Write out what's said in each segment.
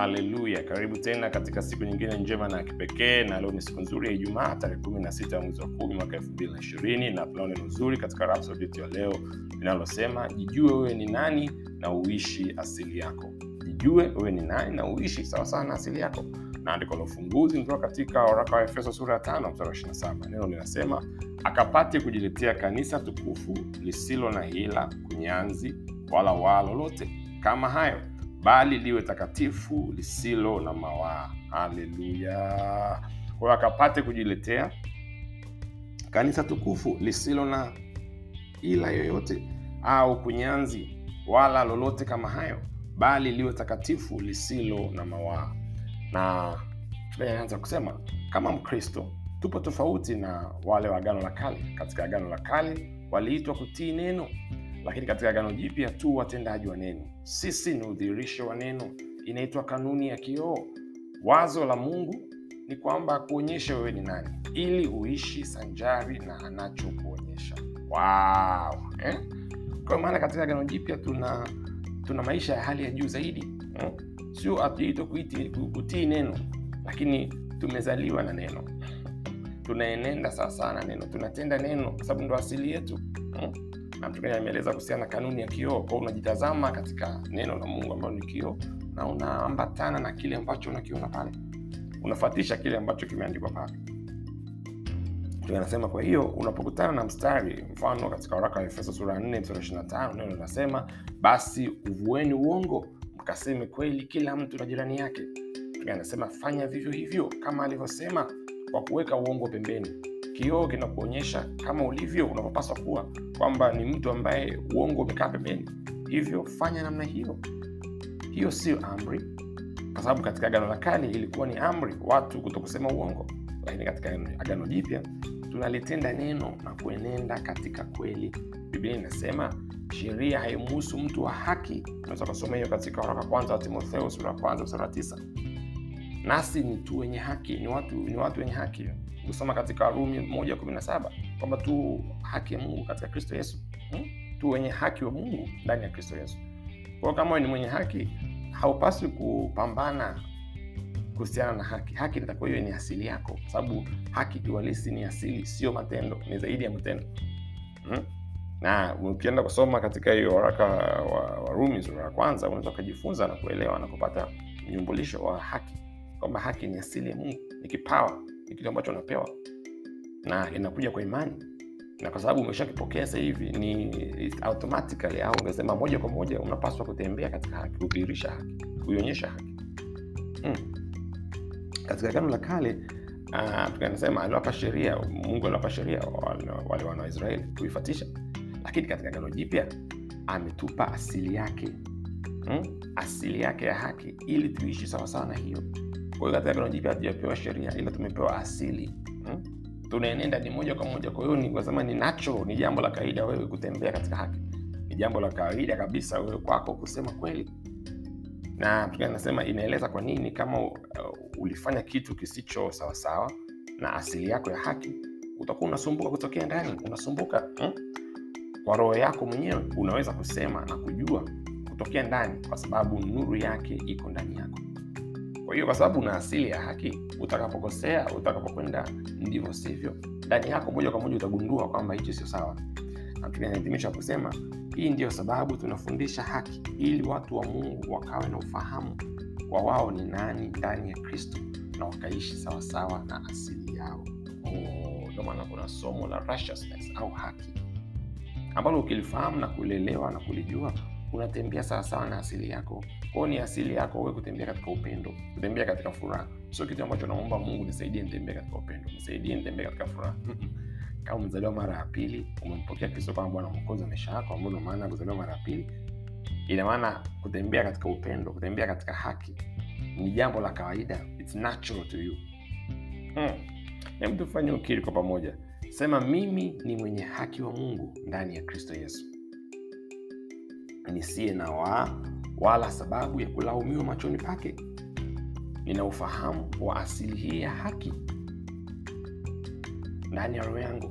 haleluya karibu tena katika siku nyingine njema na kipekee na leo ni siku nzuri ya ijumaa tarehe kumi na sita ya mwezi wa kumi mwaka elfu mbili na ishirini na tunao neno zuri katika Rhapsody yetu ya leo linalosema jijue wewe ni nani na uishi asili yako. Jijue wewe ni nani na uishi sawasawa na asili yako. Na andiko la ufunguzi kutoka katika waraka wa efeso sura ya tano mstari wa 27 neno linasema akapate kujiletea kanisa tukufu lisilo na hila kunyanzi wala waa lolote. Kama hayo bali liwe takatifu lisilo na mawaa. Haleluya. Kwa hiyo akapate kujiletea kanisa tukufu lisilo na ila yoyote au kunyanzi wala lolote kama hayo bali liwe takatifu lisilo na mawaa. Na tunaanza kusema kama mkristo tupo tofauti na wale wa agano la kale. Katika agano la kale waliitwa kutii neno lakini katika agano jipya tu watendaji wa neno sisi ni udhihirisho wa neno inaitwa kanuni ya kioo wazo la mungu ni kwamba akuonyeshe wewe ni nani ili uishi sanjari na anachokuonyesha wow. eh? kwa maana katika agano jipya tuna tuna maisha ya hali ya juu zaidi eh? sio hatujaitwa kutii neno lakini tumezaliwa na neno tunaenenda sawasawa na neno tunatenda neno kwa sababu ndo asili yetu eh? Na imeeleza kuhusiana na kanuni ya kioo. Kwa unajitazama katika neno la mungu ambalo ni kioo na unaambatana na kile ambacho unakiona pale. Unafuatisha kile ambacho kimeandikwa pale. Anasema kwa hiyo unapokutana na mstari mfano katika waraka wa efeso sura 4 mstari 25 neno linasema basi uvueni uongo mkaseme kweli kila mtu na jirani yake. Anasema fanya vivyo hivyo kama alivyosema kwa kuweka uongo pembeni kioo kinakuonyesha kama ulivyo unavyopaswa kuwa kwamba ni mtu ambaye uongo umekaa pembeni. Hivyo fanya namna hiyo. Hiyo sio amri kwa sababu katika agano la kale ilikuwa ni amri watu kuto kusema uongo. Lakini katika agano jipya tunalitenda neno na kuenenda katika kweli. Biblia inasema sheria haimuhusu mtu wa haki. Unaweza ukasoma hiyo katika waraka kwanza wa timotheo sura ya kwanza sura nasi ni tu wenye haki ni watu ni watu wenye haki. Kusoma katika warumi moja kumi na saba kwamba tu haki ya mungu katika kristo yesu. Hmm? tu wenye haki wa mungu ndani ya kristo yesu. Kwao kama ni mwenye haki haupaswi kupambana kuhusiana na haki. Haki itakuwa hiyo ni asili yako sababu haki kiuhalisi ni asili sio matendo ni zaidi ya matendo. Hmm? na ukienda kusoma katika hiyo waraka wa, wa rumi sura ya kwanza unaweza ukajifunza na kuelewa na kupata mnyumbulisho wa haki kwamba haki ni asili ya mungu ni kipawa ni kitu ambacho unapewa. Na inakuja kwa imani. Na kwa sababu umeshakipokea sasa hivi ni automatically au ungesema moja kwa moja unapaswa kutembea katika haki kudhihirisha haki kuionyesha haki. Hmm. katika agano la kale uh, tunasema aliwapa sheria mungu aliwapa sheria wale wana waisraeli kuifatisha lakini katika agano jipya ametupa asili yake. Hmm? asili yake ya haki ili tuishi sawasawa na hiyo kwa hiyo katika agano jipya hatujapewa sheria ila tumepewa asili hmm? tunaenenda ni moja kwa moja kwa hiyo nikasema ni natural ni jambo la kawaida wewe kutembea katika haki ni jambo la kawaida kabisa wewe kwako kusema kweli na nasema inaeleza kwa nini kama uh, ulifanya kitu kisicho sawasawa na asili yako ya haki utakuwa unasumbuka kutokea ndani unasumbuka hmm? kwa roho yako mwenyewe unaweza kusema na kujua kutokea ndani kwa sababu nuru yake iko ndani yako kwa hiyo kwa sababu una asili ya haki utakapokosea utakapokwenda ndivyo sivyo. Ndani yako moja kwa moja utagundua kwamba hichi sio sawa. Lakini anahitimisha kusema hii ndiyo sababu tunafundisha haki ili watu wa mungu wakawe na ufahamu wa wao ni nani ndani ya kristo na wakaishi sawasawa na asili yao. Ndio maana kuna somo la righteousness au haki. Ambalo ukilifahamu na kulielewa na kulijua unatembea sawasawa na asili yako kwao ni asili yako wewe kutembea katika upendo. Kutembea katika furaha. Sio kitu ambacho naomba mungu nisaidie nitembee katika upendo. Nisaidie nitembee katika furaha. Kama umezaliwa mara ya pili umempokea kristo kama bwana mwokozi maisha yako ambao ndio maana kuzaliwa mara ya pili. Ina maana kutembea katika upendo kutembea katika haki ni jambo la kawaida. It's natural to you. Hmm. hebu tufanye ukiri kwa pamoja. Sema mimi ni mwenye haki wa mungu ndani ya kristo yesu nisiye na waa wala sababu ya kulaumiwa machoni pake nina ufahamu wa asili hii ya haki ndani ya roho yangu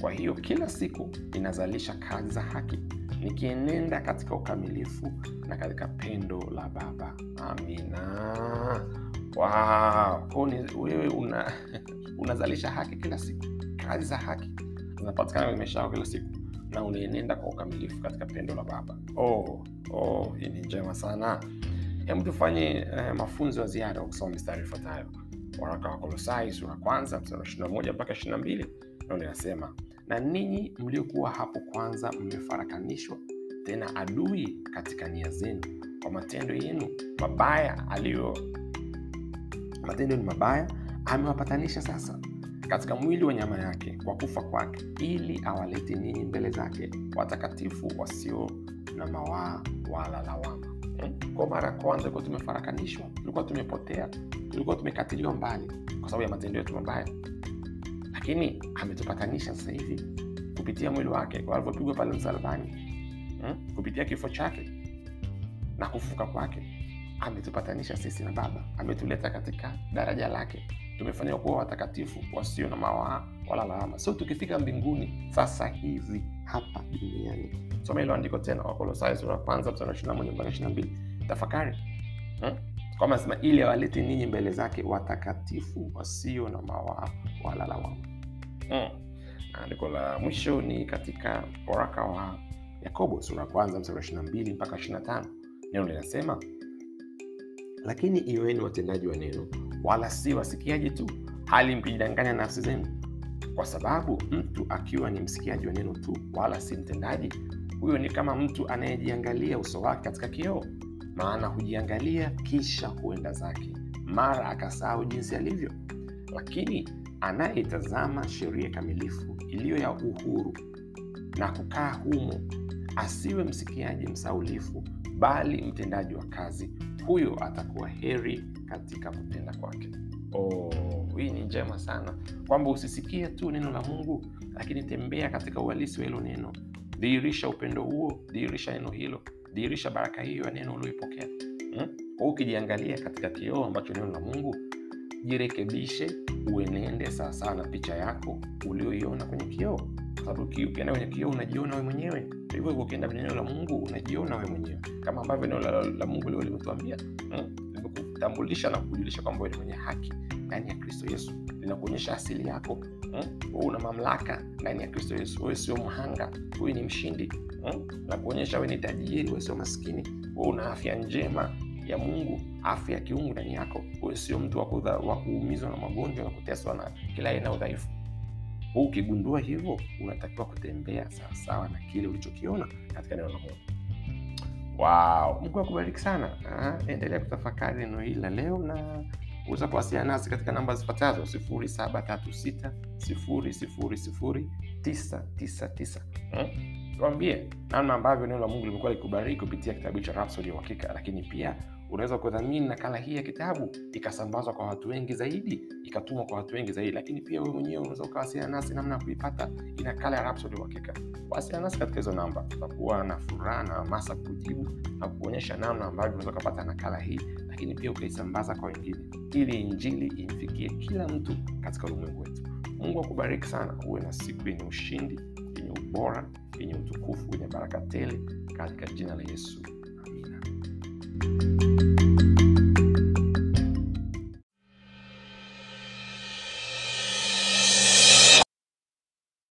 kwa hiyo kila siku ninazalisha kazi za haki nikienenda katika ukamilifu na katika pendo la Baba. Amina. Wow. Wewe una unazalisha haki kila siku, kazi za haki zinapatikana kwenye maisha yao kila siku, na unaenenda kwa ukamilifu katika pendo la Baba. Oh, oh, hii ni njema sana. Hebu tufanye eh, mafunzo ya ziada kwa kusoma mistari ifuatayo. Waraka wa Kolosai sura kwanza mstari wa ishirini na moja mpaka ishirini na mbili ndio inasema, na ninyi mliokuwa hapo kwanza mmefarakanishwa tena adui katika nia zenu kwa matendo yenu mabaya aliyo matendo ni mabaya amewapatanisha sasa katika mwili wa nyama yake kwa kufa kwake, ili awalete ninyi mbele zake watakatifu wasio na mawaa wala lawama. Hmm? Kwa mara ya kwanza tulikuwa tumefarakanishwa, tulikuwa tumepotea, tulikuwa tumekatiliwa mbali kwa sababu ya matendo yetu mabaya, lakini ametupatanisha sasa hivi kupitia mwili wake alivyopigwa pale msalabani, hmm? kupitia kifo chake na kufuka kwake ametupatanisha sisi na Baba, ametuleta katika daraja lake, tumefanywa kuwa watakatifu wasio na mawaa wala lawama. So tukifika mbinguni sasa hivi hapa duniani, soma hilo andiko tena, Wakolosai sura ya kwanza mstari wa moja mpaka ishirini mbili tafakari hmm? Kwamba nasema ili awalete ninyi mbele zake watakatifu wasio na mawaa wala lawama hmm. Andiko la mwisho ni katika waraka wa Yakobo sura ya kwanza mstari wa mbili mpaka ishirini tano neno linasema lakini iweni watendaji wa neno, wala si wasikiaji tu, hali mkijidanganya nafsi zenu. Kwa sababu mtu akiwa ni msikiaji wa neno tu, wala si mtendaji, huyo ni kama mtu anayejiangalia uso wake katika kioo. Maana hujiangalia kisha huenda zake, mara akasahau jinsi alivyo. Lakini anayeitazama sheria kamilifu iliyo ya uhuru na kukaa humo, asiwe msikiaji msaulifu, bali mtendaji wa kazi huyo atakuwa heri katika kutenda kwake. Oh, hii ni njema sana, kwamba usisikie tu neno la Mungu, lakini tembea katika uhalisi wa hilo neno. Dhihirisha upendo huo, dhihirisha neno hilo, dhihirisha baraka hiyo ya neno ulioipokea. Hmm? Ukijiangalia katika kioo ambacho neno la Mungu, jirekebishe, uenende sawasawa na picha yako ulioiona kwenye kioo, kwa sababu ukienda kwenye kioo unajiona wewe mwenyewe hivyo ukienda kwenye neno la Mungu unajiona wewe mwenyewe, kama ambavyo neno la, la Mungu leo limetuambia limekutambulisha na kujulisha kwamba wewe ni mwenye haki ndani ya Kristo Yesu, linakuonyesha asili yako. Wewe una mamlaka ndani ya Kristo Yesu, wewe sio mhanga, huyu ni mshindi. Na kuonyesha wewe ni tajiri, wewe sio maskini, wewe una afya njema ya Mungu, afya ya kiungu ndani yako. Wewe sio mtu wa kuumizwa na magonjwa na kuteswa na kila aina udhaifu. Ukigundua hivyo, unatakiwa kutembea sawasawa na kile ulichokiona katika neno la Mungu. Wow, Mungu akubariki sana. Endelea kutafakari neno hili la leo na uweza kuwasiliana nasi katika namba zifuatazo: sifuri saba tatu sita sifuri sifuri sifuri tisa tisa tisa. Tuambie namna ambavyo neno la Mungu limekuwa likubariki kupitia kitabu cha Rhapsody ya Uhakika, lakini pia unaweza kudhamini nakala hii ya kitabu ikasambazwa kwa watu wengi zaidi, ikatumwa kwa watu wengi zaidi. Lakini pia wewe mwenyewe unaweza ukawasiliana nasi namna ya kuipata hii ya Rhapsody Uhakika. Wasiliana nasi katika hizo namba, tutakuwa na furaha na hamasa kujibu na kuonyesha namna ambavyo unaweza ukapata nakala hii, lakini pia ukaisambaza kwa wengine, ili injili imfikie kila mtu katika ulimwengu wetu. Mungu akubariki sana, uwe na siku yenye ushindi, yenye ubora, yenye utukufu, yenye baraka tele katika jina la Yesu, thank you